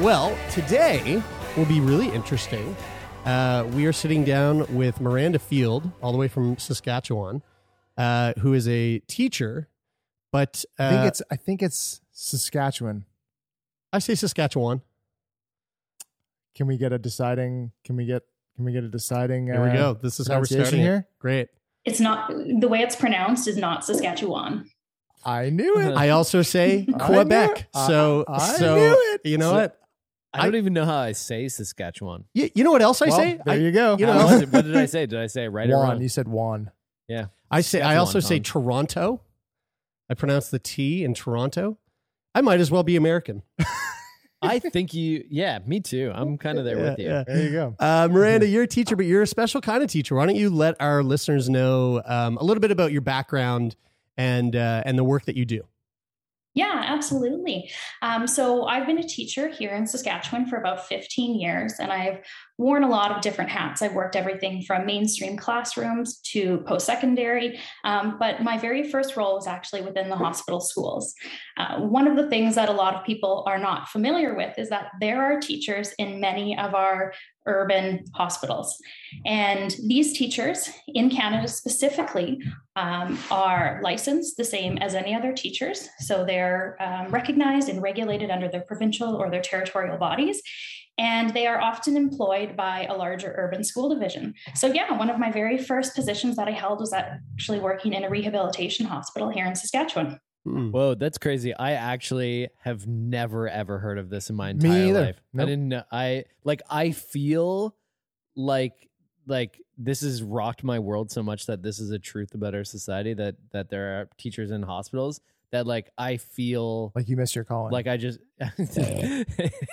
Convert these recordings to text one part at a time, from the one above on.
Well, today will be really interesting. Uh, we are sitting down with Miranda Field, all the way from Saskatchewan, uh, who is a teacher. But uh, I think it's I think it's Saskatchewan. I say Saskatchewan. Can we get a deciding? Can we get can we get a deciding? Here we uh, go. This is how we're pronunciation starting here. here. Great. It's not the way it's pronounced is not Saskatchewan. I knew it. I also say I knew Quebec. it. I- so I so knew it. you know So- what? I don't even know how I say Saskatchewan. You, you know what else I Well, say? there I, you go. You know, was it? what did I say? Did I say it right or Juan. wrong? You said Juan. Yeah. I say I also say Saskatchewan, Toronto. I pronounce the T in Toronto. I might as well be American. I think you. Yeah, me too. I'm kind of there with you. Yeah, There you go. Uh, Miranda, you're a teacher, but you're a special kind of teacher. Why don't you let our listeners know um, a little bit about your background and uh, and the work that you do? Yeah, absolutely. Um, so I've been a teacher here in Saskatchewan for about 15 years, and I've worn a lot of different hats. I've worked everything from mainstream classrooms to post secondary, um, but my very first role was actually within the hospital schools. Uh, one of the things that a lot of people are not familiar with is that there are teachers in many of our urban hospitals. And these teachers in Canada specifically um, are licensed the same as any other teachers. So they're um, recognized and regulated under their provincial or their territorial bodies. And they are often employed by a larger urban school division. So, yeah, one of my very first positions that I held was actually working in a rehabilitation hospital here in Saskatchewan. Hmm. Whoa, that's crazy. I actually have never ever heard of this in my entire Me either. life. I didn't know. I like. I feel like like this has rocked my world so much that this is a truth about our society that that there are teachers in hospitals that like I feel Like you missed your calling. like I just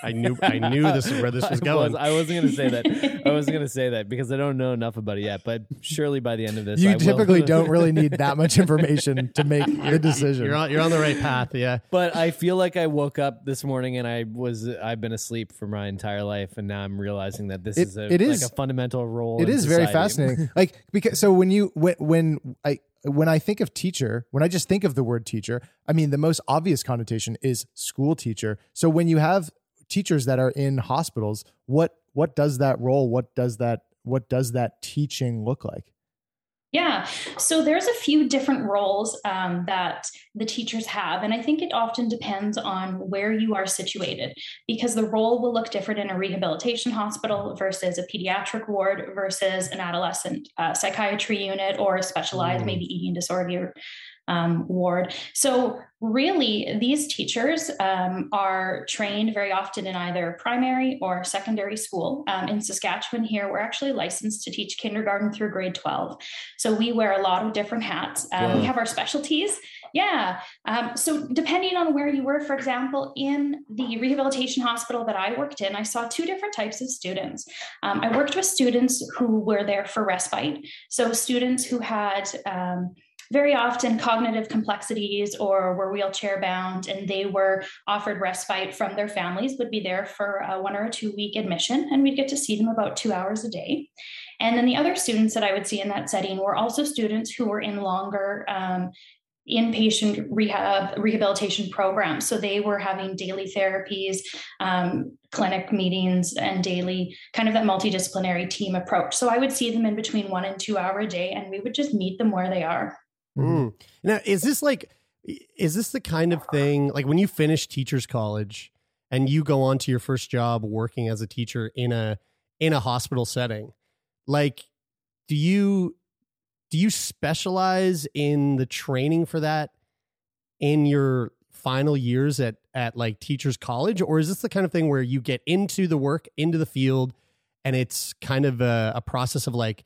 I knew- I knew this is where this was I going. I wasn't gonna say that. I wasn't gonna say that because I don't know enough about it yet. But surely by the end of this, you I will. typically don't really need that much information to make the decision. You're on, you're on the right path. Yeah. But I feel like I woke up this morning and I was I've been asleep for my entire life, and now I'm realizing that this It- is a, it like is- a fundamental role. It in is very fascinating. like because so when you when when I when I think of teacher, when I just think of the word teacher, I mean the most obvious connotation is school teacher. So when you have teachers that are in hospitals, what what does that role? What does that what does that teaching look like? Yeah, so there's a few different roles um, that the teachers have, and I think it often depends on where you are situated because the role will look different in a rehabilitation hospital versus a pediatric ward versus an adolescent uh, psychiatry unit or a specialized, maybe eating disorder um, ward. So, really, these teachers um, are trained very often in either primary or secondary school. Um, in Saskatchewan, here, we're actually licensed to teach kindergarten through grade 12. So, we wear a lot of different hats. Um, Wow. We have our specialties. Yeah. Um, so, depending on where you were, for example, in the rehabilitation hospital that I worked in, I saw two different types of students. Um, I worked with students who were there for respite. So, students who had um, very often cognitive complexities or were wheelchair bound and they were offered respite from their families would be there for a one or a two week admission and we'd get to see them about two hours a day. And then the other students that i would see in that setting were also students who were in longer um, inpatient rehab rehabilitation programs. So they were having daily therapies um, clinic meetings and daily kind of that multidisciplinary team approach. So i would see them in between one and two hour a day and we would just meet them where they are Mm. Now, is this like, is this the kind of thing like when you finish teachers college and you go on to your first job working as a teacher in a in a hospital setting like do you do you specialize in the training for that in your final years at at like teachers college or is this the kind of thing where you get into the work into the field and it's kind of a, a process of like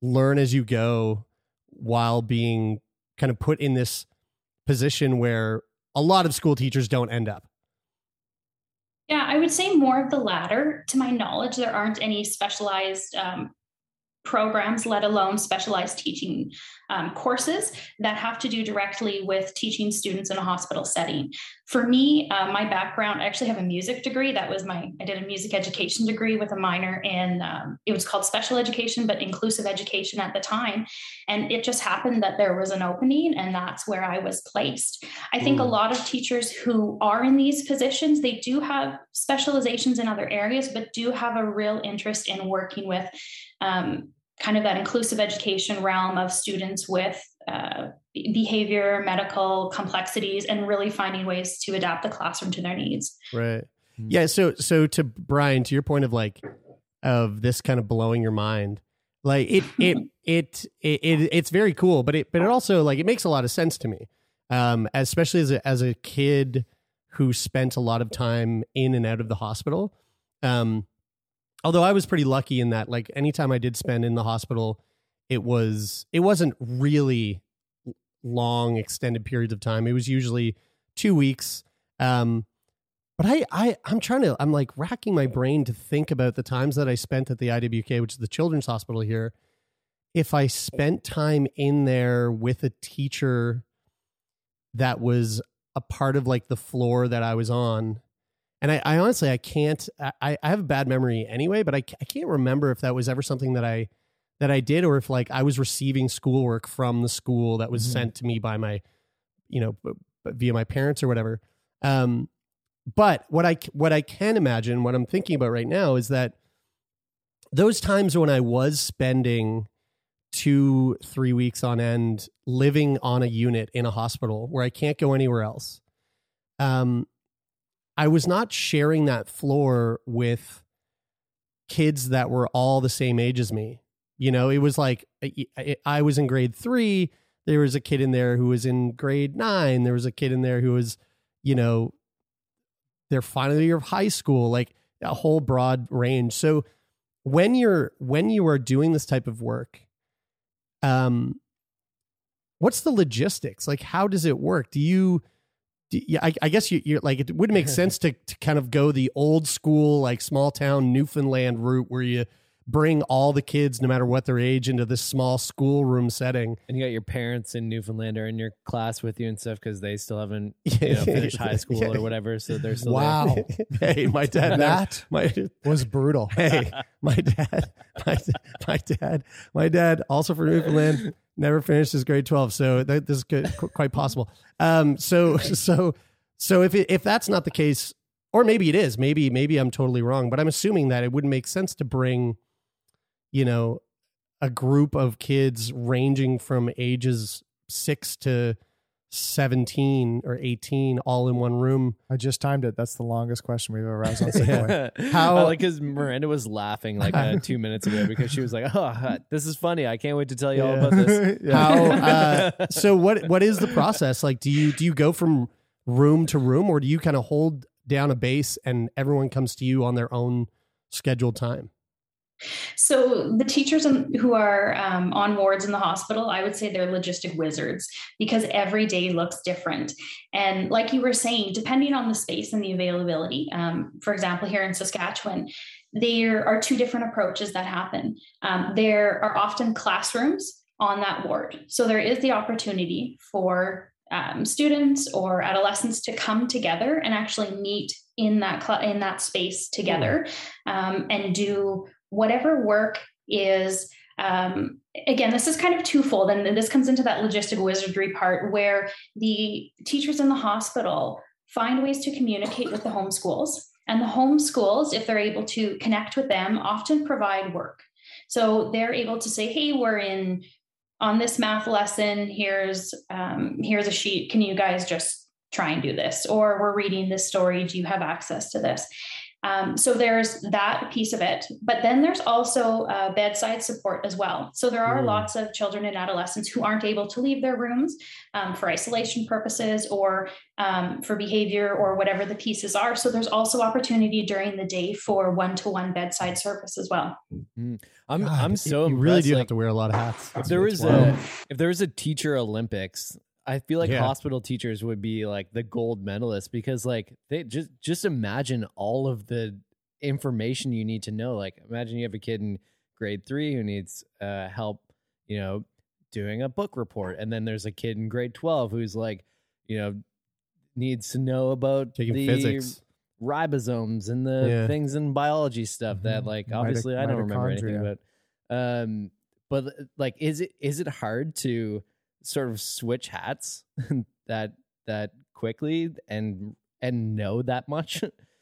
learn as you go while being kind of put in this position where a lot of school teachers don't end up Yeah, I would say more of the latter. To my knowledge, there aren't any specialized um, programs, let alone specialized teaching um, courses that have to do directly with teaching students in a hospital setting. For me, uh, my background, I actually have a music degree. That was my, I did a music education degree with a minor in, um, it was called special education, but inclusive education at the time. And it just happened that there was an opening, and that's where I was placed. I think a lot of teachers who are in these positions, they do have specializations in other areas, but do have a real interest in working with um, kind of that inclusive education realm of students with uh, behavior, medical complexities, and really finding ways to adapt the classroom to their needs. Right. Yeah. So, so to Brian, to your point of like, of this kind of blowing your mind, like it, it, it, it, it, it's very cool, but it, but it also like, it makes a lot of sense to me. Um, especially as a, as a kid who spent a lot of time in and out of the hospital. Um, although I was pretty lucky in that, like anytime I did spend in the hospital, it was, it wasn't really long extended periods of time. It was usually two weeks. Um, but I, I, I'm trying to, I'm like racking my brain to think about the times that I spent at the IWK, which is the children's hospital here. If I spent time in there with a teacher that was a part of like the floor that I was on. And I, I honestly, I can't, I, I have a bad memory anyway, but I, I can't remember if that was ever something that I, that I did, or if like I was receiving schoolwork from the school that was Mhm. sent to me by my, you know, via my parents or whatever. Um, but what I what I can imagine, what I'm thinking about right now, is that those times when I was spending two three weeks on end living on a unit in a hospital where I can't go anywhere else, um, I was not sharing that floor with kids that were all the same age as me. You know, it was like I- was in grade three. There was a kid in there who was in grade nine. There was a kid in there who was, you know, their final year of high school, like a whole broad range. So when you're when you are doing this type of work, um, what's the logistics? Like, how does it work? Do you? Yeah, I, I guess you, you're like it would make sense to to kind of go the old school like small town Newfoundland route where you bring all the kids, no matter what their age, into this small schoolroom setting. And you got your parents in Newfoundland are in your class with you and stuff because they still haven't you know, finished high school Yeah. or whatever. So they're still Wow. hey, my dad. That my was brutal. hey, my dad, my, my dad, my dad, also from Newfoundland, never finished his grade twelve. So that, this is good, quite possible. Um, so so so if it, if that's not the case, or maybe it is, maybe maybe I'm totally wrong, but I'm assuming that it wouldn't make sense to bring, you know, a group of kids ranging from ages six to seventeen or eighteen all in one room. I just timed it. That's the longest question we've ever asked on Segway. How? like because Miranda was laughing like uh, two minutes ago because she was like, "Oh, this is funny. I can't wait to tell you all about this." How? Uh, so what? What is the process like? Do you do you go from room to room, or do you kind of hold down a base and everyone comes to you on their own scheduled time? So the teachers who are um, on wards in the hospital, I would say they're logistic wizards because every day looks different. And like you were saying, depending on the space and the availability, um, for example, here in Saskatchewan, there are two different approaches that happen. Um, there are often classrooms on that ward, so there is the opportunity for um, students or adolescents to come together and actually meet in that cl- in that space together um, and do whatever work is um, again this is kind of twofold and this comes into that logistic wizardry part where the teachers in the hospital find ways to communicate with the homeschools and the homeschools if they're able to connect with them often provide work. So they're able to say hey we're in on this math lesson here's um, here's a sheet can you guys just try and do this? Or we're reading this story do you have access to this um, so there's that piece of it but then there's also uh, bedside support as well so there are Mm. lots of children and adolescents who aren't able to leave their rooms um, for isolation purposes or um, for behavior or whatever the pieces are so there's also opportunity during the day for one-to-one bedside service as well Mm. I'm God, I'm you- so you really impressed, do like, have to wear a lot of hats. If there was a if there was a teacher Olympics, I feel like Yeah. hospital teachers would be like the gold medalists because like they just just imagine all of the information you need to know. Like imagine you have a kid in grade three who needs uh, help, you know, doing a book report, and then there's a kid in grade twelve who's like, you know, needs to know about Taking the physics. ribosomes and the Yeah. things in biology stuff that like obviously I don't remember anything about. Um, but like, is it is it hard to sort of switch hats that that quickly and and know that much?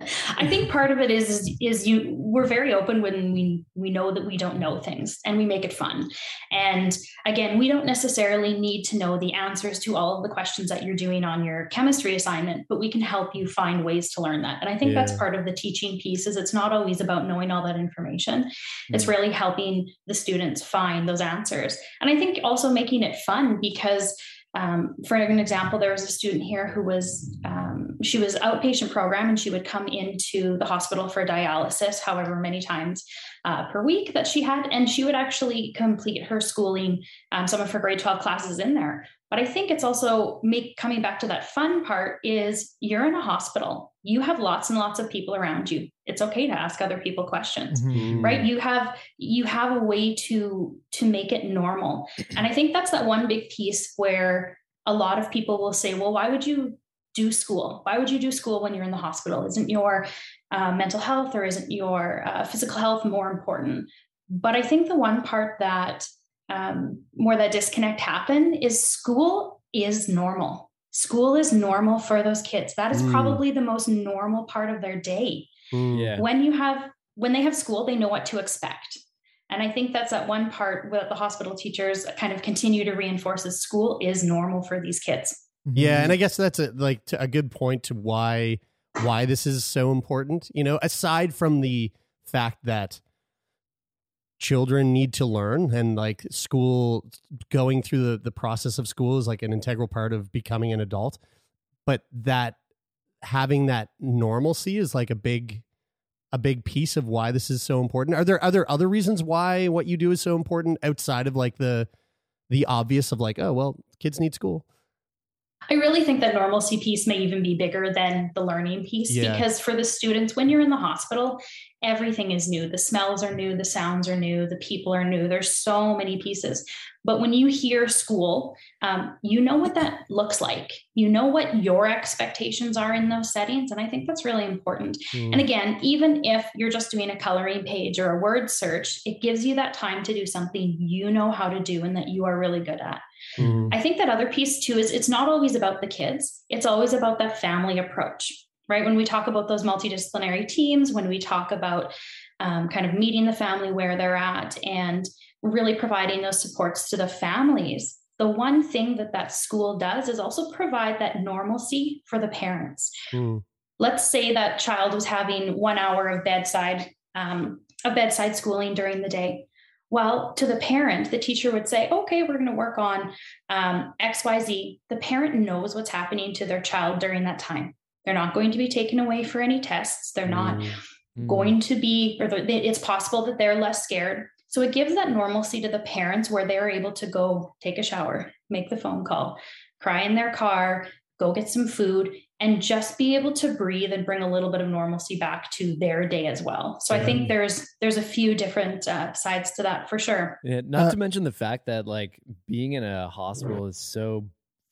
I think part of it is, is is you we're very open when we we know that we don't know things and we make it fun. And again, we don't necessarily need to know the answers to all of the questions that you're doing on your chemistry assignment, but we can help you find ways to learn that. And I think that's part of the teaching piece is it's not always about knowing all that information. It's really helping the students find those answers. And I think also making it fun because um, for an example, there was a student here who was um, she was outpatient program and she would come into the hospital for dialysis, however many times uh, per week that she had, and she would actually complete her schooling, um, some of her grade twelve classes in there. But I think it's also make coming back to that fun part is you're in a hospital, you have lots and lots of people around you. It's okay to ask other people questions Mhm. right you have you have a way to to make it normal and i think that's that one big piece where a lot of people will say well why would you do school? Why would you do school when you're in the hospital? Isn't your uh, mental health or isn't your uh, physical health more important? But i think the one part that um, where that disconnect happen is school is normal. School is normal for those kids. That is Mm. probably the most normal part of their day. Yeah. when you have when they have school they know what to expect. And i think that's that one part that the hospital teachers kind of continue to reinforce is school is normal for these kids Yeah, and mm-hmm. I guess that's a like to, a good point to why why this is so important. You know, aside from the fact that children need to learn and like school going through the the process of school is like an integral part of becoming an adult, but that having that normalcy is like a big a big piece of why this is so important. Are there other other reasons why what you do is so important outside of like the the obvious of like, oh well, kids need school? I really think that normalcy piece may even be bigger than the learning piece Yeah. because for the students, when you're in the hospital, everything is new. The smells are new, the sounds are new, the people are new. There's so many pieces. But when you hear school, um, you know what that looks like. You know what your expectations are in those settings. And I think that's really important. Mm. And again, even if you're just doing a coloring page or a word search, it gives you that time to do something you know how to do and that you are really good at. I think that other piece too is it's not always about the kids, it's always about that family approach, right? When we talk about those multidisciplinary teams, when we talk about um, kind of meeting the family where they're at and really providing those supports to the families. The one thing that that school does is also provide that normalcy for the parents let's say that child was having one hour of bedside um, of bedside schooling during the day well to the parent the teacher would say okay we're going to work on um, xyz the parent knows what's happening to their child during that time. They're not going to be taken away for any tests. They're not going to be or it's possible that they're less scared. So it gives that normalcy to the parents where they're able to go take a shower make the phone call cry in their car go get some food and just be able to breathe and bring a little bit of normalcy back to their day as well. So i think there's there's a few different uh, sides to that for sure. Yeah, not Uh, to mention the fact that like being in a hospital is so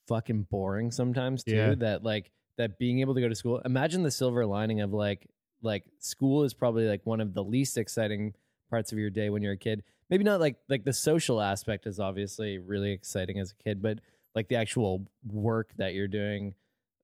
fucking boring sometimes too Yeah. that like that being able to go to school imagine the silver lining of like like school is probably like one of the least exciting parts of your day when you're a kid. Maybe not like like the social aspect is obviously really exciting as a kid but like the actual work that you're doing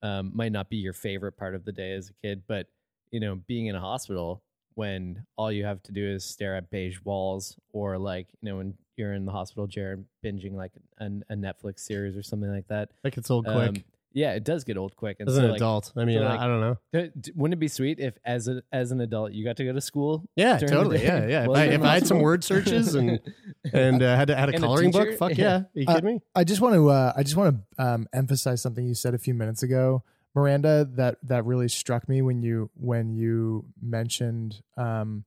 um, might not be your favorite part of the day as a kid but you know being in a hospital when all you have to do is stare at beige walls or like you know when you're in the hospital chair binging like an, a netflix series or something like that Like it's all quick. Yeah, it does get old quick. And As so, an like, adult, I mean, so, I- like, I don't know. d- d- Wouldn't it be sweet if, as a, as an adult, you got to go to school? Yeah, totally. day? Yeah, yeah. If I, if I had some word searches and and uh, had to, had a And a coloring book, fuck yeah. Are you Uh, kidding me? I just want to uh, I just want to um, emphasize something you said a few minutes ago, Miranda. That that really struck me when you when you mentioned um,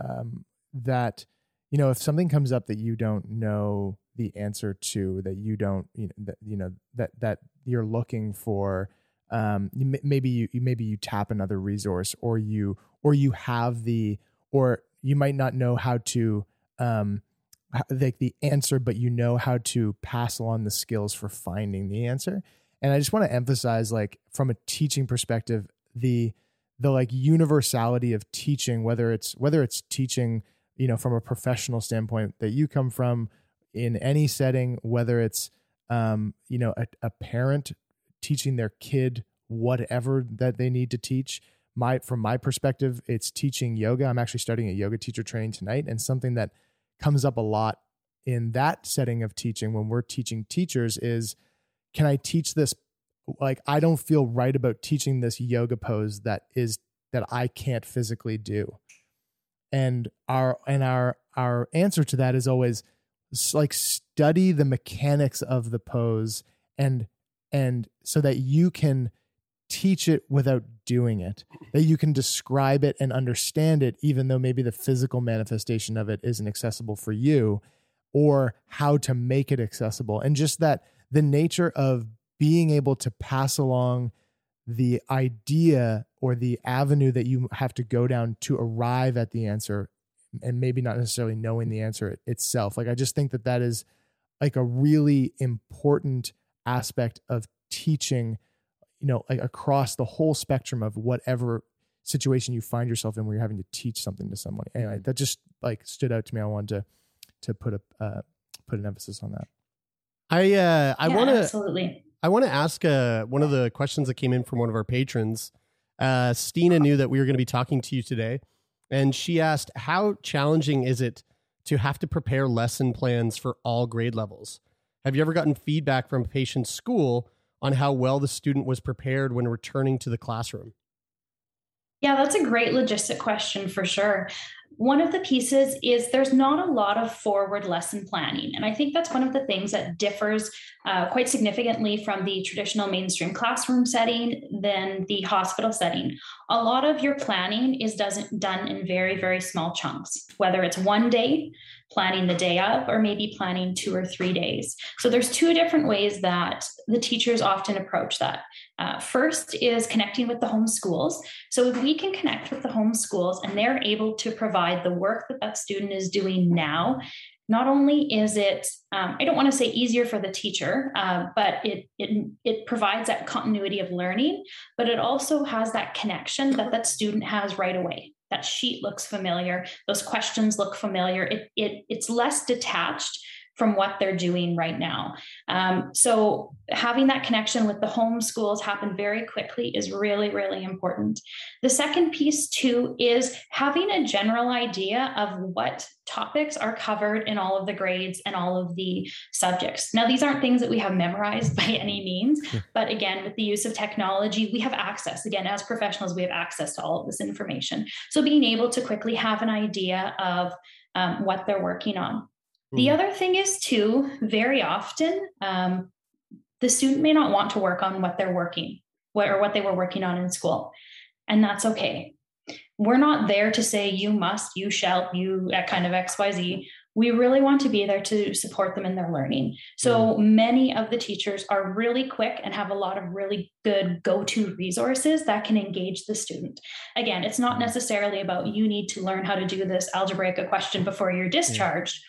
um, that you know if something comes up that you don't know the answer to, that you don't you know that you know that that you're looking for. Um, maybe you, you maybe you tap another resource, or you or you have the or you might not know how to um, like the answer, but you know how to pass along the skills for finding the answer. And I just want to emphasize, like from a teaching perspective, the the like universality of teaching, whether it's whether it's teaching, you know, from a professional standpoint that you come from in any setting, whether it's um, you know, a, a parent teaching their kid whatever that they need to teach. My from my perspective, it's teaching yoga. I'm actually starting a yoga teacher training tonight, and something that comes up a lot in that setting of teaching when we're teaching teachers is can I teach this like I don't feel right about teaching this yoga pose that is that I can't physically do. And our and our our answer to that is always like study the mechanics of the pose and and so that you can teach it without doing it that you can describe it and understand it even though maybe the physical manifestation of it isn't accessible for you or how to make it accessible. And just that the nature of being able to pass along the idea or the avenue that you have to go down to arrive at the answer and maybe not necessarily knowing the answer itself. Like i just think that that is like a really important aspect of teaching you know like across the whole spectrum of whatever situation you find yourself in where you're having to teach something to someone. Anyway that just like stood out to me. I wanted to to put a uh, put an emphasis on that. I uh, I Yeah, want to absolutely. I want to ask uh, one of the questions that came in from one of our patrons. Uh, Stina knew that we were going to be talking to you today, and she asked, "How challenging is it to have to prepare lesson plans for all grade levels? Have you ever gotten feedback from a patient's school on how well the student was prepared when returning to the classroom?" Yeah, that's a great logistic question for sure. One of the pieces is there's not a lot of forward lesson planning. And I think that's one of the things that differs uh, quite significantly from the traditional mainstream classroom setting than the hospital setting. A lot of your planning is doesn't done in very, very small chunks, whether it's one day, planning the day of, or maybe planning two or three days. So there's two different ways that the teachers often approach that. Uh, first is connecting with the home schools. So if we can connect with the home schools and they're able to provide the work that that student is doing now, not only is it, um, I don't want to say easier for the teacher, uh, but it, it it provides that continuity of learning, but it also has that connection that that student has right away. That sheet looks familiar. Those questions look familiar. It, it it's less detached from what they're doing right now. Um, so having that connection with the home schools happen very quickly is really, really important. The second piece too is having a general idea of what topics are covered in all of the grades and all of the subjects. Now, these aren't things that we have memorized by any means, but again, with the use of technology, we have access. Again, as professionals, we have access to all of this information. So being able to quickly have an idea of um, what they're working on. The hmm. other thing is, too, very often um, the student may not want to work on what they're working what, or what they were working on in school. And that's okay. We're not there to say, you must, you shall, you at kind of XYZ. We really want to be there to support them in their learning. So hmm. many of the teachers are really quick and have a lot of really good go to resources that can engage the student. Again, it's not necessarily about you need to learn how to do this algebraic question before you're hmm. discharged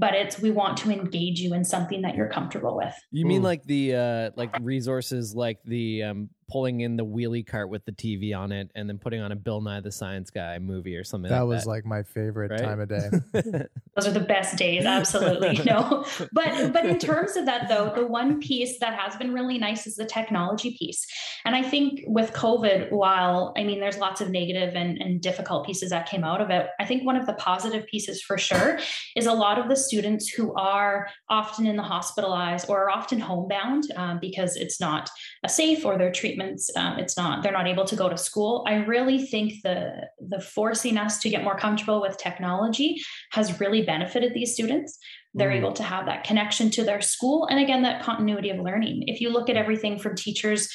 but it's we want to engage you in something that you're comfortable with. You mean like the uh like resources like the um pulling in the wheelie cart with the TV on it and then putting on a Bill Nye the Science Guy movie or something That like was that. like my favorite Right? time of day. those are the best days absolutely no but but in terms of that though the one piece that has been really nice is the technology piece and i think with covid while i mean there's lots of negative and, and difficult pieces that came out of it i think one of the positive pieces for sure is a lot of the students who are often in the hospitalized or are often homebound um, because it's not a safe or their treatments um, it's not they're not able to go to school i really think the the forcing us to get more comfortable with technology has really benefited these students they're Mm. able to have that connection to their school and again that continuity of learning if you look at everything from teachers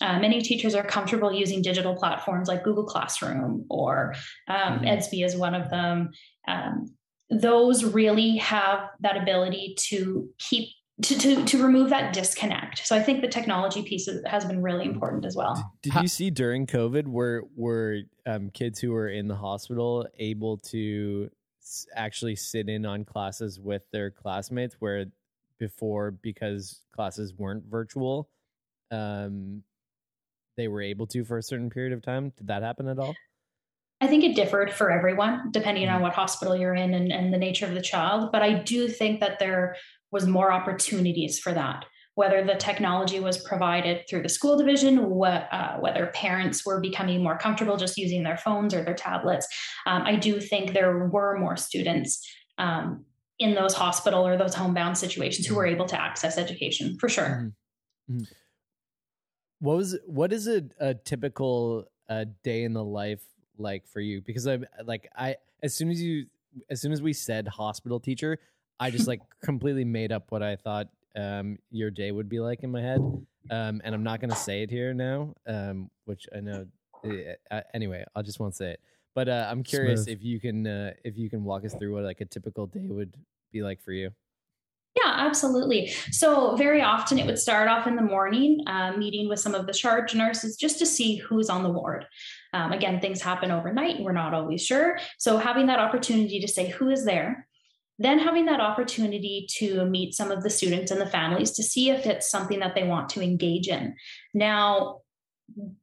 uh, many teachers are comfortable using digital platforms like google classroom or um, Mhm. edsby is one of them um, those really have that ability to keep to, to, to remove that disconnect. So i think the technology piece has been really important as well. Did you see during COVID were were um, kids who were in the hospital able to actually sit in on classes with their classmates where before because classes weren't virtual um they were able to for a certain period of time? Did that happen at all? I think it differed for everyone, depending on what hospital you're in and, and the nature of the child. But I do think that there was more opportunities for that, whether the technology was provided through the school division, what, uh, whether parents were becoming more comfortable just using their phones or their tablets. Um, I do think there were more students um, in those hospital or those homebound situations who were able to access education for sure. Mhm. what was what is a, a typical uh, day in the life like for you because I'm like i as soon as you as soon as we said hospital teacher i just like completely made up what i thought um your day would be like in my head um and i'm not going to say it here now um which i know uh, anyway i just won't say it but uh, i'm curious Smooth. if you can uh, if you can walk us through what like a typical day would be like for you Yeah, absolutely. So, very often it would start off in the morning, uh, meeting with some of the charge nurses just to see who's on the ward. Um, again, things happen overnight, and we're not always sure. So, having that opportunity to say who is there, then having that opportunity to meet some of the students and the families to see if it's something that they want to engage in. Now,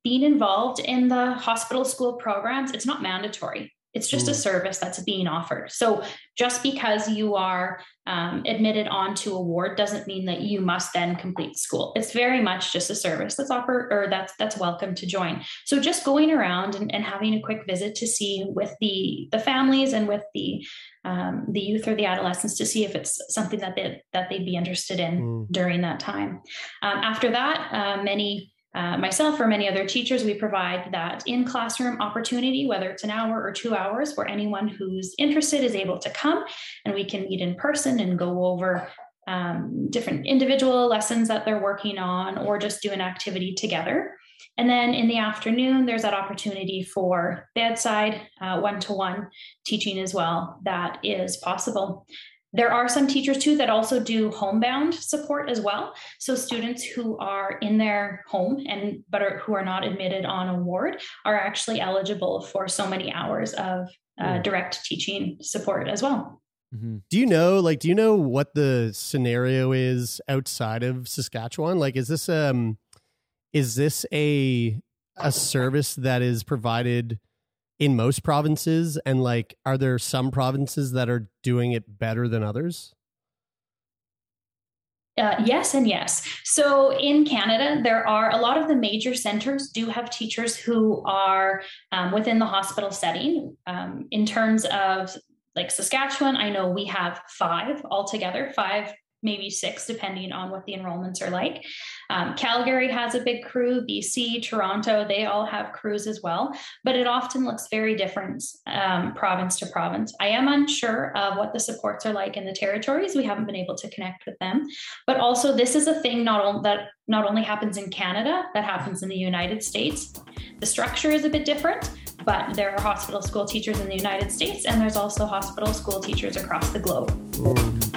being involved in the hospital school programs, it's not mandatory. It's just a service that's being offered. So just because you are um, admitted onto a ward doesn't mean that you must then complete school. It's very much just a service that's offered or that's that's welcome to join. So just going around and, and having a quick visit to see with the the families and with the um, the youth or the adolescents to see if it's something that they that they'd be interested in Mm. during that time. Um, after that, uh, many uh, myself or many other teachers, we provide that in classroom opportunity, whether it's an hour or two hours, where anyone who's interested is able to come and we can meet in person and go over um, different individual lessons that they're working on or just do an activity together. And then in the afternoon, there's that opportunity for bedside one to one teaching as well. That is possible. There are some teachers too that also do homebound support as well. So students who are in their home and but are, who are not admitted on a ward are actually eligible for so many hours of uh, direct teaching support as well. Do you know, like, do you know what the scenario is outside of Saskatchewan? Like, is this um, is this a a service that is provided in most provinces, and like, are there some provinces that are doing it better than others? Uh, yes and yes. So in Canada, there are a lot of the major centers do have teachers who are um, within the hospital setting. Um, in terms of like Saskatchewan, I know we have five altogether, five maybe six, depending on what the enrollments are like. Um, Calgary has a big crew, BC, Toronto, they all have crews as well, but it often looks very different um, province to province. I am unsure of what the supports are like in the territories. We haven't been able to connect with them, but also this is a thing not only that not only happens in Canada, that happens in the United States. The structure is a bit different, but there are hospital school teachers in the United States, and there's also hospital school teachers across the globe.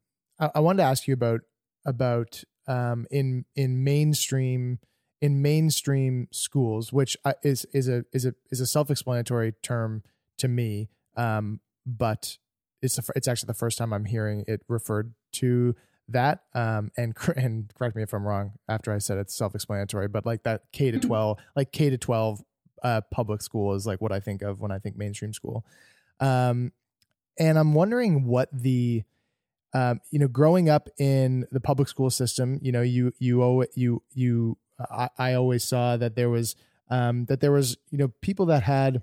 I, I wanted to ask you about about um in in mainstream in mainstream schools, which is is a is a is a self explanatory term to me. Um, but it's fir- it's actually the first time I'm hearing it referred to that. Um, and and correct me if I'm wrong after I said it's self explanatory, but like that K to twelve, like K to twelve, uh, public school is like what I think of when I think mainstream school. Um, and I'm wondering what the um, you know, growing up in the public school system, you know, you you owe you you I, I always saw that there was um, that there was you know people that had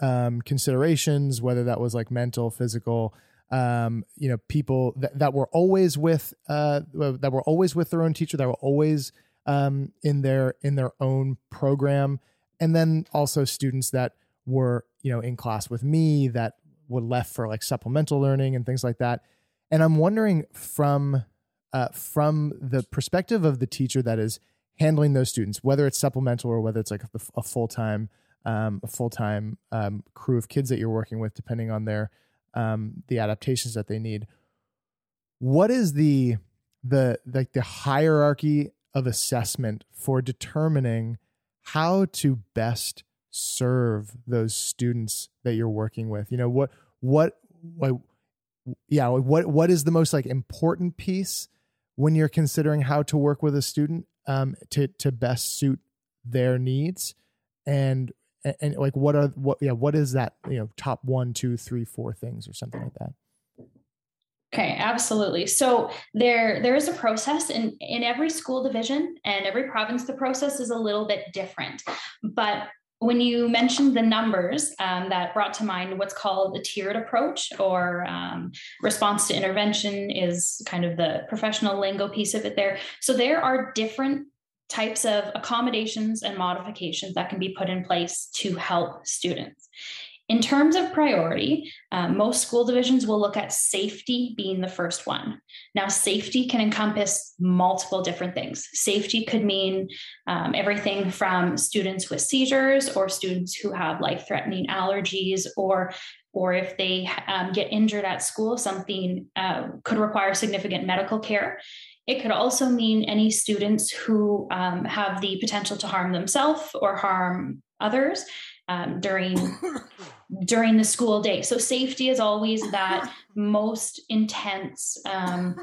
um, considerations, whether that was like mental, physical, um, you know, people that, that were always with uh, that were always with their own teacher, that were always um, in their in their own program, and then also students that were you know in class with me that were left for like supplemental learning and things like that. And I'm wondering from uh, from the perspective of the teacher that is handling those students, whether it's supplemental or whether it's like a, a full time um, a full time um, crew of kids that you're working with, depending on their um, the adaptations that they need. What is the the like the hierarchy of assessment for determining how to best serve those students that you're working with? You know what what what yeah what what is the most like important piece when you're considering how to work with a student um, to to best suit their needs and, and like what are what yeah what is that you know top one two three four things or something like that Okay, absolutely. So there there is a process in in every school division and every province. The process is a little bit different, but when you mentioned the numbers, um, that brought to mind what's called a tiered approach or um, response to intervention is kind of the professional lingo piece of it there. So there are different types of accommodations and modifications that can be put in place to help students. In terms of priority, um, most school divisions will look at safety being the first one. Now, safety can encompass multiple different things. Safety could mean um, everything from students with seizures or students who have life threatening allergies or or if they um, get injured at school, something uh, could require significant medical care. It could also mean any students who um, have the potential to harm themselves or harm others um, during during the school day. So safety is always that most intense um,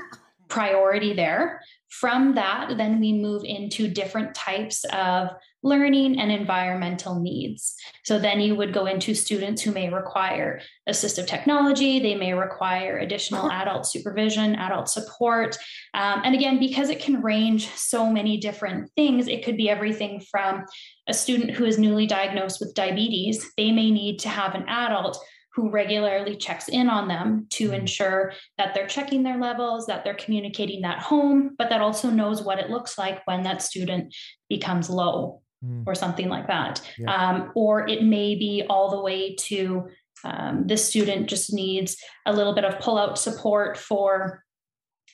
priority there. From that, then we move into different types of learning and environmental needs. So then you would go into students who may require assistive technology, they may require additional adult supervision, adult support. Um, and again, because it can range so many different things, it could be everything from a student who is newly diagnosed with diabetes, they may need to have an adult who regularly checks in on them to ensure that they're checking their levels, that they're communicating that home, but that also knows what it looks like when that student becomes low Mm. or something like that. Yeah. Um, or it may be all the way to um, this student just needs a little bit of pull out support for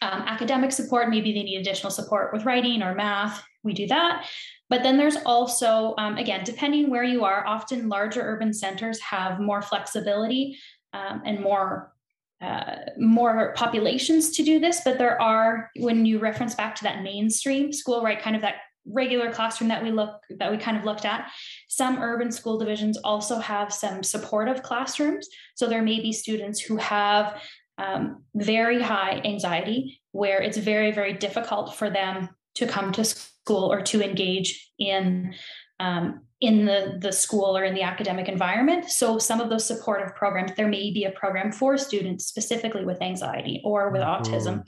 um, academic support. Maybe they need additional support with writing or math. We do that. But then there's also, um, again, depending where you are, often larger urban centers have more flexibility um, and more uh, more populations to do this. But there are, when you reference back to that mainstream school, right, kind of that regular classroom that we look that we kind of looked at some urban school divisions also have some supportive classrooms so there may be students who have um, very high anxiety where it's very very difficult for them to come to school or to engage in um, in the the school or in the academic environment. So some of those supportive programs there may be a program for students specifically with anxiety or with autism.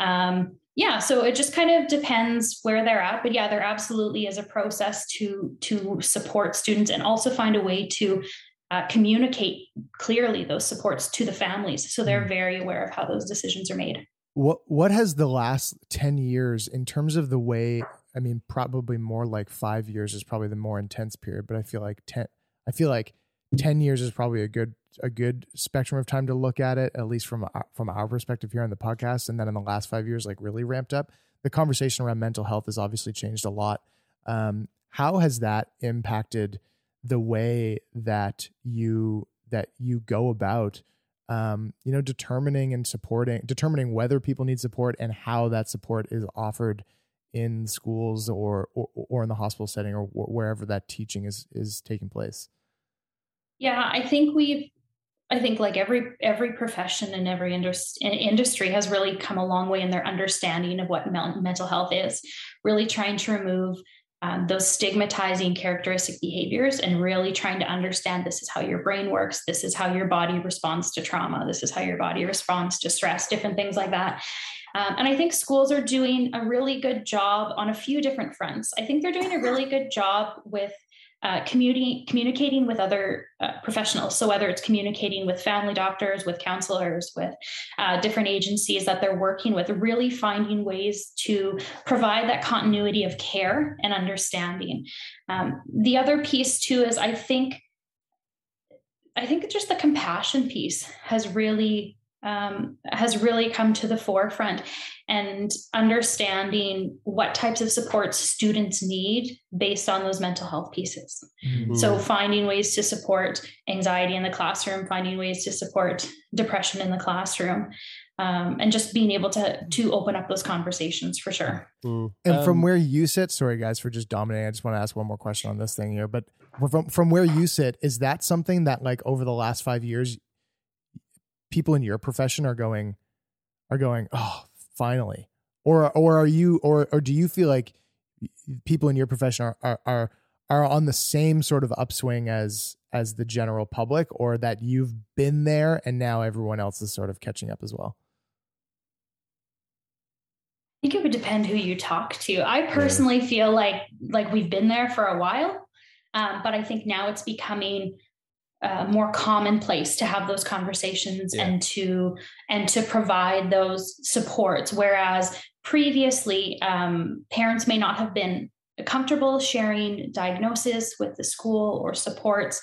Um, yeah so it just kind of depends where they're at but yeah there absolutely is a process to to support students and also find a way to uh, communicate clearly those supports to the families so they're very aware of how those decisions are made. What what has the last 10 years in terms of the way i mean probably more like five years is probably the more intense period but i feel like 10 i feel like 10 years is probably a good a good spectrum of time to look at it at least from our, from our perspective here on the podcast. And then in the last five years like really ramped up. The conversation around mental health has obviously changed a lot. Um, how has that impacted the way that you that you go about um, you know, determining and supporting, determining whether people need support and how that support is offered in schools or or, or in the hospital setting or wherever that teaching is is taking place. Yeah, I think we've I think like every every profession and every industry has really come a long way in their understanding of what mental health is. Really trying to remove um, those stigmatizing characteristic behaviors and really trying to understand this is how your brain works this is how your body responds to trauma this is how your body responds to stress different things like that um, and i think schools are doing a really good job on a few different fronts i think they're doing a really good job with uh, community, communicating with other uh, professionals. So, whether it's communicating with family doctors, with counselors, with uh, different agencies that they're working with, really finding ways to provide that continuity of care and understanding. Um, the other piece, too, is I think. I think just the compassion piece has really um, has really come to the forefront and understanding what types of supports students need based on those mental health pieces. Mm-hmm. So, finding ways to support anxiety in the classroom, finding ways to support depression in the classroom. Um, and just being able to to open up those conversations for sure. And um, from where you sit, sorry guys for just dominating. I just want to ask one more question on this thing here. But from from where you sit, is that something that like over the last five years people in your profession are going are going oh finally. Or or are you or or do you feel like people in your profession are are are, are on the same sort of upswing as as the general public or that you've been there and now everyone else is sort of catching up as well? I think it would depend who you talk to. I personally feel like like we've been there for a while, um, but I think now it's becoming uh, more commonplace to have those conversations yeah. and to and to provide those supports whereas previously um, parents may not have been comfortable sharing diagnosis with the school or supports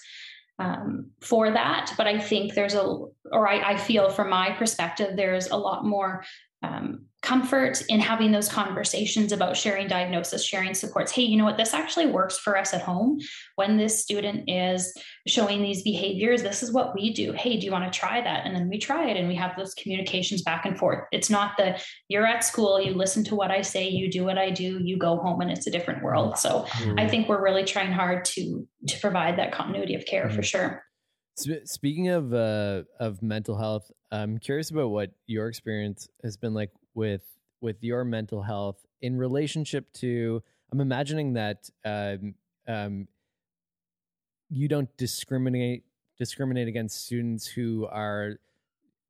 um, for that but i think there's a or I, I, feel from my perspective there's a lot more um, comfort in having those conversations about sharing diagnosis, sharing supports. Hey, you know what? This actually works for us at home. When this student is showing these behaviors, this is what we do. Hey, do you want to try that? And then we try it and we have those communications back and forth. It's not the you're at school, you listen to what I say, you do what I do, you go home and it's a different world. So mm-hmm. I think we're really trying hard to to provide that continuity of care mm-hmm. for sure. Speaking of uh, of mental health, I'm curious about what your experience has been like with with your mental health in relationship to. I'm imagining that um, um, you don't discriminate discriminate against students who are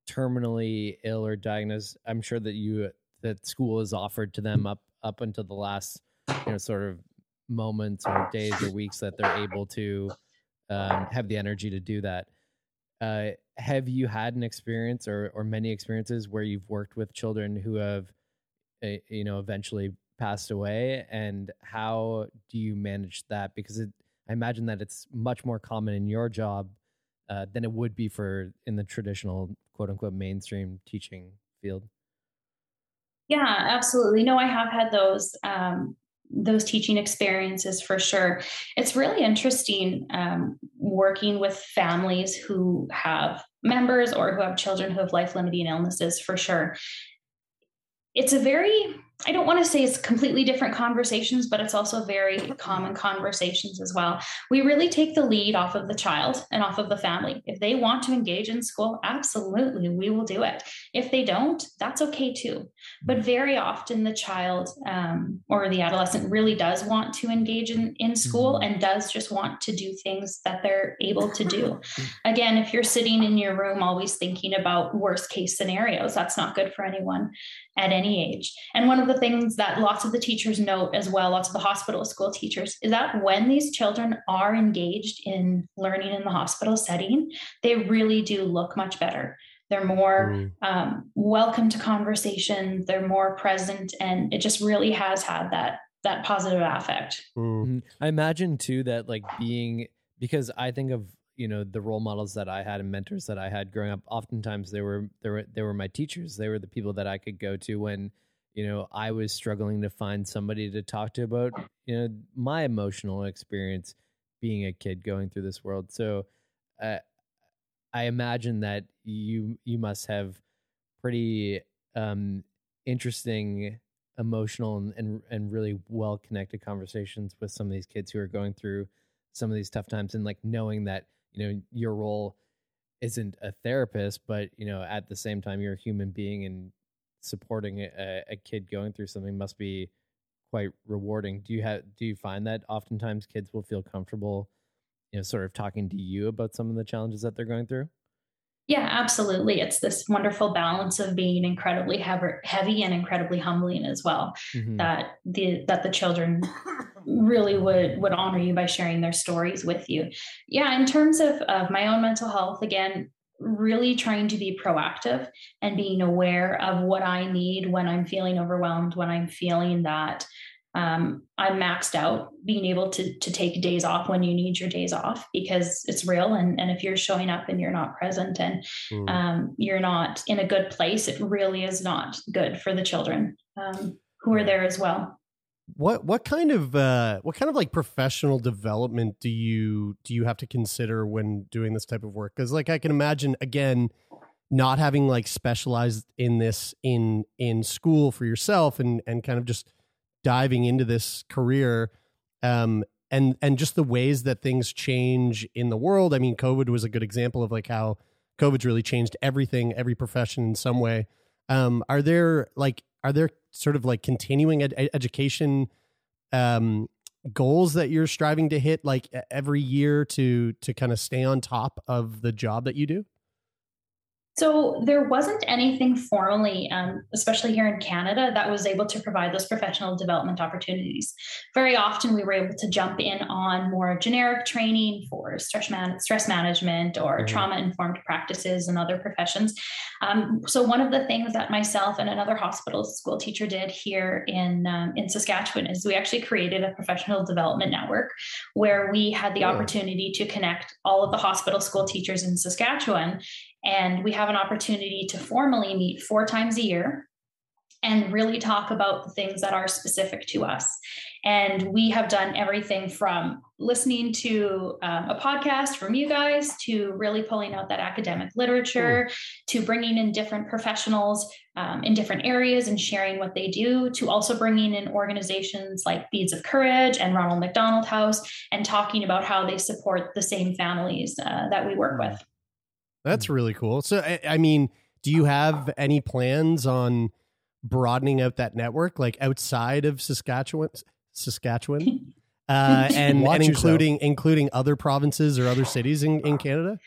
terminally ill or diagnosed. I'm sure that you that school is offered to them up up until the last you know sort of moments or days or weeks that they're able to um, have the energy to do that. Uh, have you had an experience or or many experiences where you've worked with children who have, uh, you know, eventually passed away, and how do you manage that? Because it, I imagine that it's much more common in your job uh, than it would be for in the traditional quote unquote mainstream teaching field. Yeah, absolutely. No, I have had those. Um, those teaching experiences for sure. It's really interesting um, working with families who have members or who have children who have life limiting illnesses for sure. It's a very I don't want to say it's completely different conversations, but it's also very common conversations as well. We really take the lead off of the child and off of the family. If they want to engage in school, absolutely, we will do it. If they don't, that's okay too. But very often, the child um, or the adolescent really does want to engage in, in school mm-hmm. and does just want to do things that they're able to do. Again, if you're sitting in your room always thinking about worst case scenarios, that's not good for anyone at any age. And one of the things that lots of the teachers note as well, lots of the hospital school teachers, is that when these children are engaged in learning in the hospital setting, they really do look much better. They're more Mm. um, welcome to conversation. They're more present, and it just really has had that that positive affect. Mm. I imagine too that like being because I think of you know the role models that I had and mentors that I had growing up. Oftentimes they were they were they were my teachers. They were the people that I could go to when you know I was struggling to find somebody to talk to about you know my emotional experience being a kid going through this world. So uh, I imagine that you you must have pretty um interesting emotional and, and and really well connected conversations with some of these kids who are going through some of these tough times and like knowing that you know your role isn't a therapist but you know at the same time you're a human being and supporting a, a kid going through something must be quite rewarding do you have do you find that oftentimes kids will feel comfortable you know sort of talking to you about some of the challenges that they're going through Yeah, absolutely. It's this wonderful balance of being incredibly heavy, and incredibly humbling as well. Mhm. That the that the children really would would honor you by sharing their stories with you. Yeah, in terms of of my own mental health, again, really trying to be proactive and being aware of what I need when I'm feeling overwhelmed, when I'm feeling that um, I'm maxed out, being able to to take days off when you need your days off because it's real. And, and if you're showing up and you're not present and Mm. um, you're not in a good place, it really is not good for the children um, who are there as well. What what kind of uh, what kind of like professional development do you do you have to consider when doing this type of work? Because like I can imagine again, not having like specialized in this in in school for yourself and and kind of just diving into this career um and and just the ways that things change in the world i mean covid was a good example of like how covid's really changed everything every profession in some way um are there like are there sort of like continuing ed- ed- education um goals that you're striving to hit like every year to to kind of stay on top of the job that you do So there wasn't anything formally, um, especially here in Canada, that was able to provide those professional development opportunities. Very often, we were able to jump in on more generic training for stress, man- stress management or Mhm. trauma informed practices and other professions. Um, so one of the things that myself and another hospital school teacher did here in um, in Saskatchewan is we actually created a professional development network where we had the Oh. opportunity to connect all of the hospital school teachers in Saskatchewan and we have an opportunity to formally meet four times a year and really talk about the things that are specific to us. And we have done everything from listening to um, a podcast from you guys to really pulling out that academic literature to bringing in different professionals um, in different areas and sharing what they do to also bringing in organizations like Beads of Courage and Ronald McDonald House and talking about how they support the same families uh, that we work with. That's really cool. So, I, I mean, do you have any plans on broadening out that network, like outside of Saskatchewan, Saskatchewan, uh, and, and yourself. including including other provinces or other cities in, in Canada?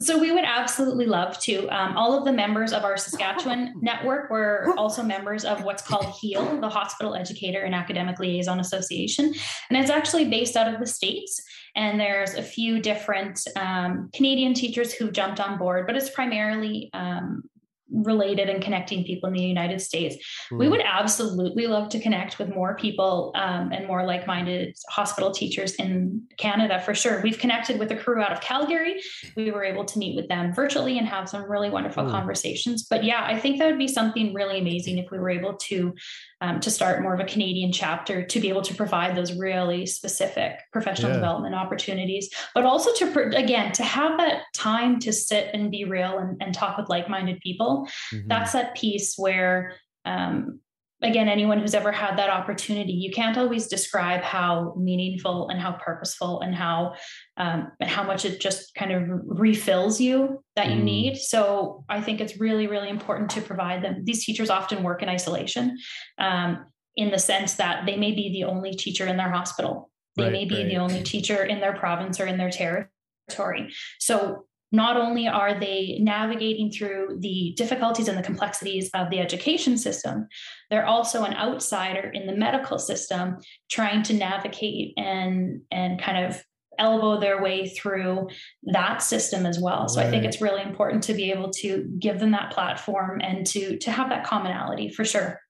So we would absolutely love to. Um, all of the members of our Saskatchewan network were also members of what's called HEAL, the Hospital Educator and Academic Liaison Association, and it's actually based out of the states. And there's a few different um, Canadian teachers who jumped on board, but it's primarily um, related and connecting people in the United States. We Hmm. would absolutely love to connect with more people um, and more like minded hospital teachers in Canada for sure. We've connected with a crew out of Calgary. We were able to meet with them virtually and have some really wonderful Hmm. conversations. But yeah, I think that would be something really amazing if we were able to. Um, to start more of a Canadian chapter to be able to provide those really specific professional Yeah. development opportunities, but also to, again, to have that time to sit and be real and, and talk with like minded people. Mhm. That's that piece where, um, again, anyone who's ever had that opportunity, you can't always describe how meaningful and how purposeful and how um, and how much it just kind of refills you that you Mm. need. So I think it's really, really important to provide them. These teachers often work in isolation, um, in the sense that they may be the only teacher in their hospital. They Right, may be right. the only teacher in their province or in their territory. So not only are they navigating through the difficulties and the complexities of the education system, they're also an outsider in the medical system trying to navigate and and kind of elbow their way through that system as well. So I think it's really important to be able to give them that platform and to to have that commonality for sure.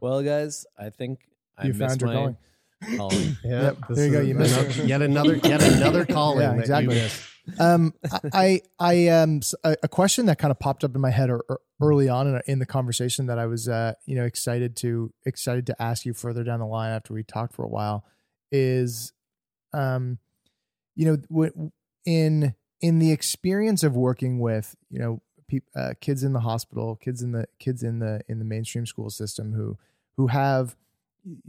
Well, guys, I think I You missed found your my calling. calling. Yeah, Yep, there you go. You missed another- yet another yet another calling Yeah, that you exactly. Um, I, I, um, a question that kind of popped up in my head or, or early on in, in the conversation that I was, uh, you know, excited to excited to ask you further down the line after we talked for a while is, um, you know, w- in in the experience of working with, you know, peop uh, kids in the hospital, kids in the kids in the in the mainstream school system who who have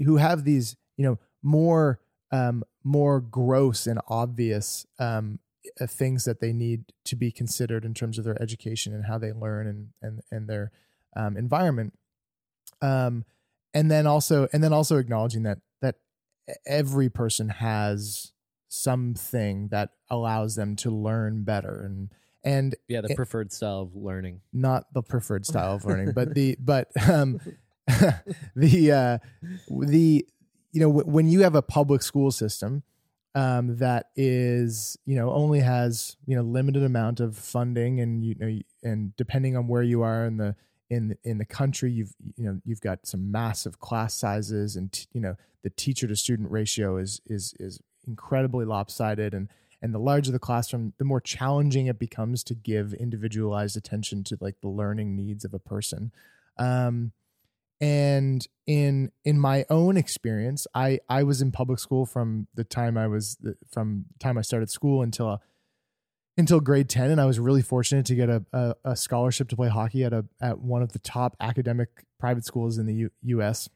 who have these, you know, more um, more gross and obvious um, uh, things that they need to be considered in terms of their education and how they learn and and and their um, environment. Um, and then also and then also acknowledging that that every person has something that allows them to learn better and and Yeah, the it- preferred style of learning. not the preferred style of learning, but the but um the uh the you know w- when you have a public school system um that is you know only has you know limited amount of funding and you know and depending on where you are in the in in the country you've you know you've got some massive class sizes and t- you know the teacher to student ratio is is is incredibly lopsided. And and the larger the classroom the more challenging it becomes to give individualized attention to like the learning needs of a person. Um and in in my own experience i i was in public school from the time i was from time i started school until uh, until grade 10 and i was really fortunate to get a, a, a scholarship to play hockey at a at one of the top academic private schools in the U, us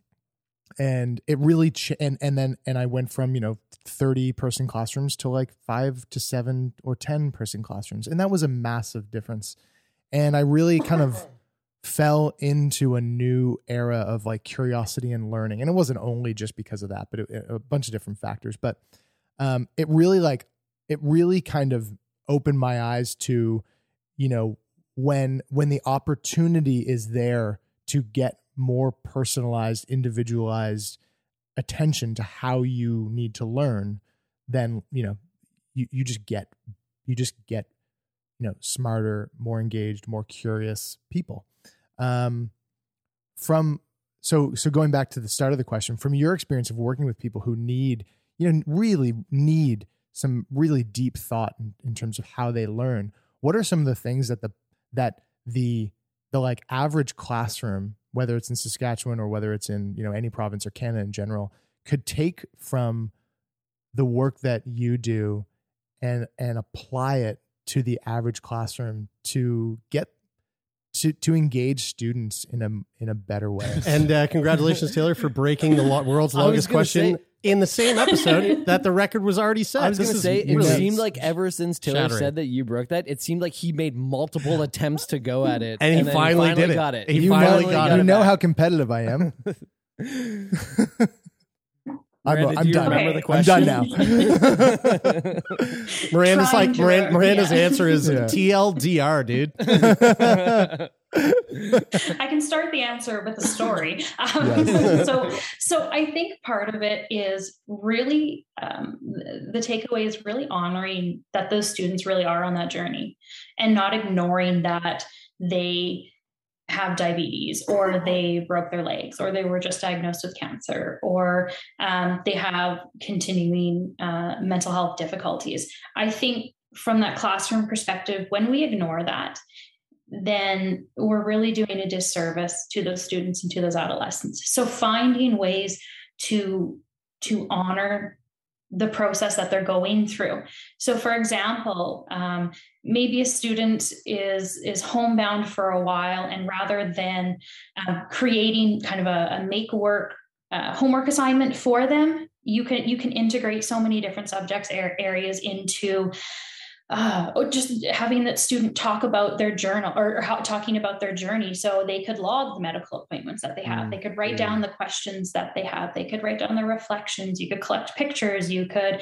and it really ch- and and then and i went from you know 30 person classrooms to like 5 to 7 or 10 person classrooms and that was a massive difference. And i really kind of fell into a new era of like curiosity and learning. And it wasn't only just because of that but it, a bunch of different factors. But um it really like it really kind of opened my eyes to you know when when the opportunity is there to get more personalized individualized attention to how you need to learn then you know you, you just get you just get you know smarter more engaged more curious people um from so so going back to the start of the question from your experience of working with people who need you know really need some really deep thought in, in terms of how they learn what are some of the things that the that the the like average classroom whether it's in Saskatchewan or whether it's in you know any province or Canada in general could take from the work that you do and and apply it to the average classroom to get to to engage students in a in a better way. And uh, congratulations, Taylor, for breaking the lo- world's longest question say- in the same episode that the record was already set. I was going to is say, it really seemed like ever since Taylor shattering. said that you broke that, it seemed like he made multiple attempts to go at it, And he then finally did it. got it. He you finally know, got you it know back. how competitive I am. I'm, I'm do you done. remember the I'm done now. Miranda's Trying like to Miran- learn, Miranda's yeah. answer is Yeah. TLDR, dude. I can start the answer with a story. Um, Yes. so, so I think part of it is really um, the the takeaway is really honoring that those students really are on that journey, and not ignoring that they have diabetes or they broke their legs or they were just diagnosed with cancer or um, they have continuing uh, mental health difficulties. I think from that classroom perspective, when we ignore that, then we're really doing a disservice to those students and to those adolescents. So finding ways to to honor the process that they're going through. So, for example, um, maybe a student is is homebound for a while, and rather than uh, creating kind of a, a make work uh, homework assignment for them, you can you can integrate so many different subjects ar- areas into uh, or just having that student talk about their journal or, or how, talking about their journey so they could log the medical appointments that they have. Mm, they could write mm. down the questions that they have. They could write down their reflections. You could collect pictures. You could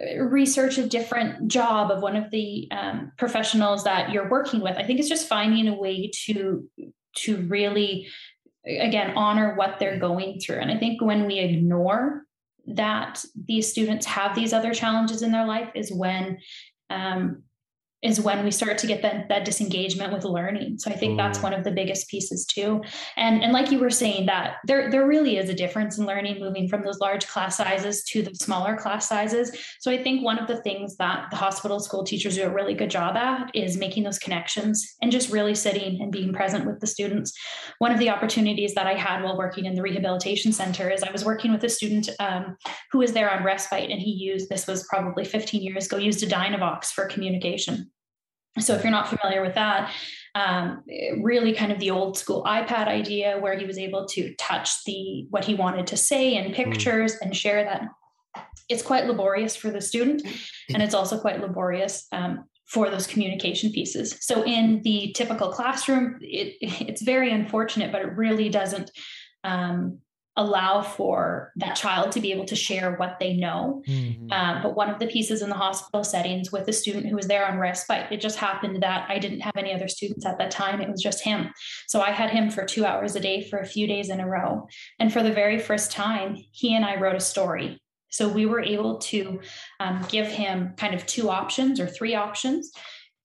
uh, research a different job of one of the um, professionals that you're working with. I think it's just finding a way to to really again honor what they're going through. And i think when we ignore that these students have these other challenges in their life is when um, is when we start to get that, that disengagement with learning. So I think mm. that's one of the biggest pieces too. And and like you were saying that there there really is a difference in learning moving from those large class sizes to the smaller class sizes. So I think one of the things that the hospital school teachers do a really good job at is making those connections and just really sitting and being present with the students. One of the opportunities that I had while working in the rehabilitation center is I was working with a student um, who was there on respite and he used this was probably 15 years ago used a Dynavox for communication. So if you're not familiar with that, um, really kind of the old school iPad idea where he was able to touch the what he wanted to say in hmm. pictures mm. and share that. It's quite laborious for the student, and it's also quite laborious um, for those communication pieces. So in the typical classroom, it, it's very unfortunate, but it really doesn't um, allow for that child to be able to share what they know. Mm-hmm. Um, but one of the pieces in the hospital settings with a student who was there on respite, it just happened that I didn't have any other students at that time. It was just him. So I had him for two hours a day for a few days in a row. And for the very first time, he and I wrote a story. So we were able to um, give him kind of two options or three options.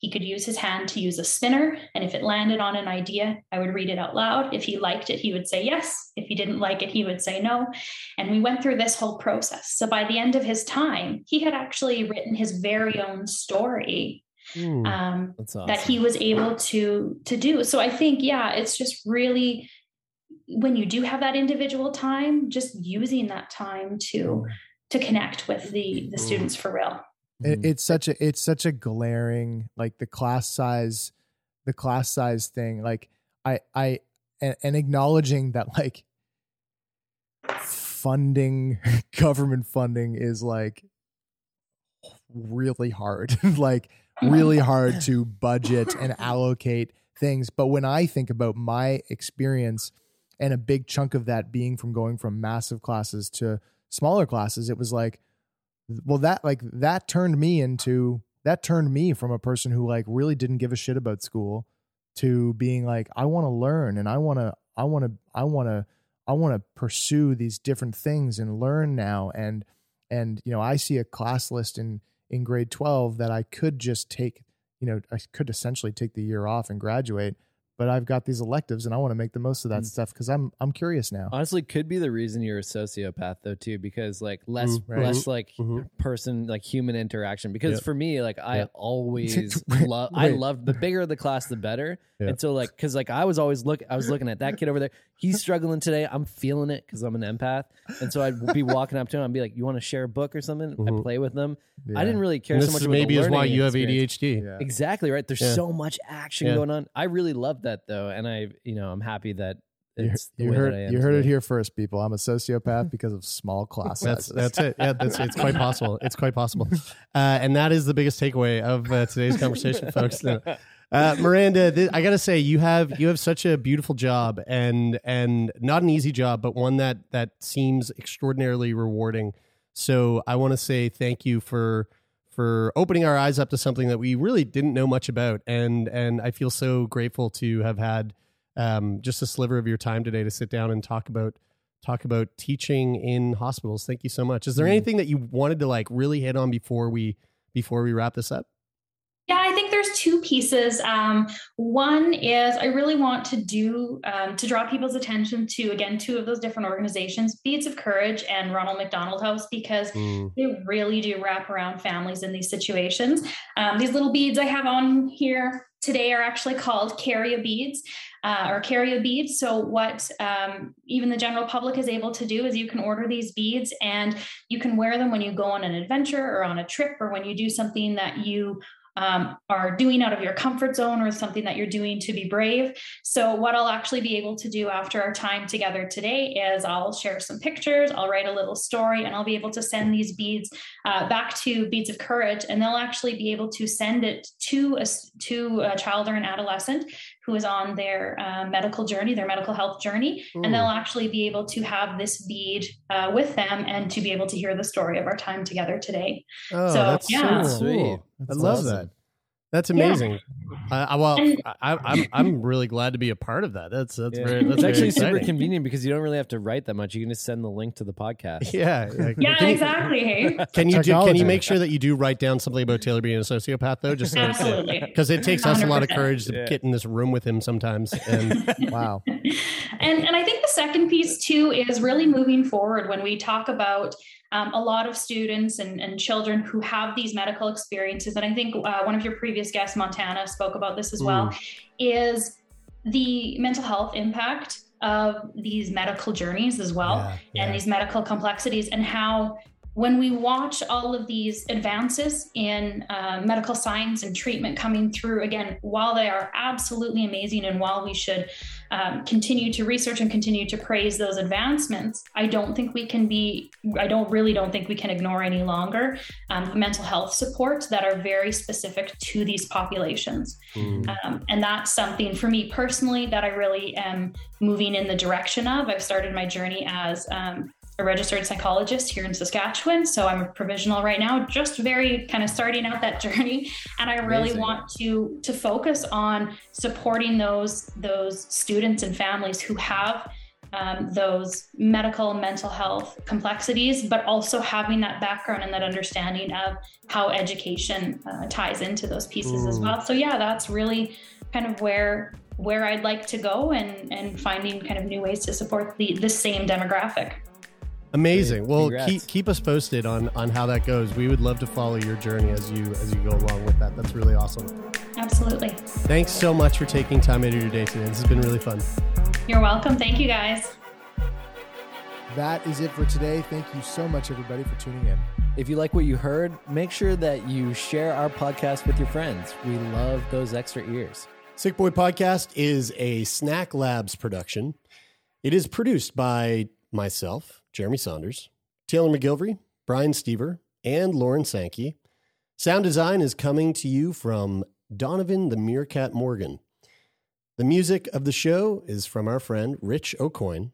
He could use his hand to use a spinner. And if it landed on an idea, I would read it out loud. If he liked it, he would say yes. If he didn't like it, he would say no. And we went through this whole process. So by the end of his time, he had actually written his very own story Ooh, um, awesome. that he was able to to do. So I think, yeah, it's just really when you do have that individual time, just using that time to to connect with the the students for real. It, mm-hmm. it's such a it's such a glaring like the class size, the class size thing. Like I I and, and acknowledging that like funding government funding is like really hard like really hard to budget and allocate things but when i think about my experience and a big chunk of that being from going from massive classes to smaller classes it was like well that like that turned me into that turned me from a person who like really didn't give a shit about school to being like I want to learn and I want to I want to I want to I want to pursue these different things and learn now. And and you know I see a class list in in grade 12 that I could just take you know I could essentially take the year off and graduate but I've got these electives and I want to make the most of that mm. stuff because I'm I'm curious now. Honestly, could be the reason you're a sociopath though too, because like less mm, right. less like mm-hmm. person like human interaction. Because yep. for me, like I yep. always love I loved the bigger the class the better. Yep. And so like because like I was always look I was looking at that kid over there. He's struggling today. I'm feeling it because I'm an empath. And so I'd be walking up to him and be like, "You want to share a book or something?" Mm-hmm. I play with them. Yeah. I didn't really care so much. About that. Which maybe is why you experience. have ADHD. Yeah. Exactly right. There's yeah. so much action going on. I really love that though, and I you know I'm happy that it's you, you heard you heard it here first, people. I'm a sociopath because of small class that's, that's it. Yeah, that's it's quite possible. It's quite possible, uh, and that is the biggest takeaway of uh, today's conversation, folks. No. Uh, Miranda, th- I gotta say you have you have such a beautiful job and and not an easy job, but one that that seems extraordinarily rewarding. So I want to say thank you for for opening our eyes up to something that we really didn't know much about, and and I feel so grateful to have had um, just a sliver of your time today to sit down and talk about talk about teaching in hospitals. Thank you so much. Is there mm. anything that you wanted to like really hit on before we before we wrap this up? Yeah, I think there's two pieces. Um, one is I really want to do um, to draw people's attention to again two of those different organizations, Beads of Courage and Ronald McDonald House, because mm. they really do wrap around families in these situations. Um, these little beads I have on here today are actually called carrier beads uh, or carrier beads. So what um, even the general public is able to do is you can order these beads and you can wear them when you go on an adventure or on a trip or when you do something that you um, are doing out of your comfort zone or something that you're doing to be brave. So, what I'll actually be able to do after our time together today is I'll share some pictures, I'll write a little story, and I'll be able to send these beads uh, back to Beads of Courage, and they'll actually be able to send it to a, to a child or an adolescent who is on their uh, medical journey, their medical health journey, Ooh. and they'll actually be able to have this bead uh, with them and to be able to hear the story of our time together today. Oh, so, that's yeah. so sweet. I love awesome. that. That's amazing. Uh, I- well, And- I, I'm I'm really glad to be a part of that. That's that's Yeah. very that's it's very actually super convenient because you don't really have to write that much. You can just send the link to the podcast. Yeah, yeah. Yeah, Can you- exactly. Hey. Can you do, can you make sure that you do write down something about Taylor being a sociopath though? Just Absolutely. because it takes us a lot of courage to Yeah. get in this room with him sometimes. And Wow. and and I think the second piece too is really moving forward when we talk about um, a lot of students and, and children who have these medical experiences. And I think uh, one of your previous guests, Montana, spoke about this as well. Is the mental health impact of these medical journeys as well, Yeah, yeah. and these medical complexities, and how when we watch all of these advances in uh, medical science and treatment coming through, again, while they are absolutely amazing and while we should um, continue to research and continue to praise those advancements, I don't think we can be, I don't really don't think we can ignore any longer um, mental health supports that are very specific to these populations. Um, and that's something for me personally that I really am moving in the direction of. I've started my journey as um, a registered psychologist here in Saskatchewan. So I'm a provisional right now, just very kind of starting out that journey. And I really Amazing. want to to focus on supporting those those students and families who have um, those medical mental health complexities, but also having that background and that understanding of how education uh, ties into those pieces as Mm. well. So yeah, that's really kind of where where I'd like to go and and finding kind of new ways to support the the same demographic. Amazing. Well, Congrats. keep keep us posted on on how that goes. We would love to follow your journey as you as you go along with that. That's really awesome. Absolutely. Thanks so much for taking time out of your day today. This has been really fun. You're welcome. Thank you guys. That is it for today. Thank you so much, everybody, for tuning in. If you like what you heard, make sure that you share our podcast with your friends. We love those extra ears. Sick Boy Podcast is a Snack Labs production. It is produced by myself, Jeremy Saunders, Taylor MacGillivary, Brian Stever, and Lauren Sankey. Sound design is coming to you from Donovan the Meerkat Morgan. The music of the show is from our friend Rich Aucoin,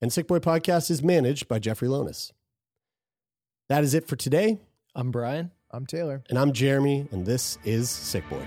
and Sick Boy Podcast is managed by Jeffrey Lonis. That is it for today, I'm Brian. I'm Taylor. and I'm Jeremy, and this is Sick Boy.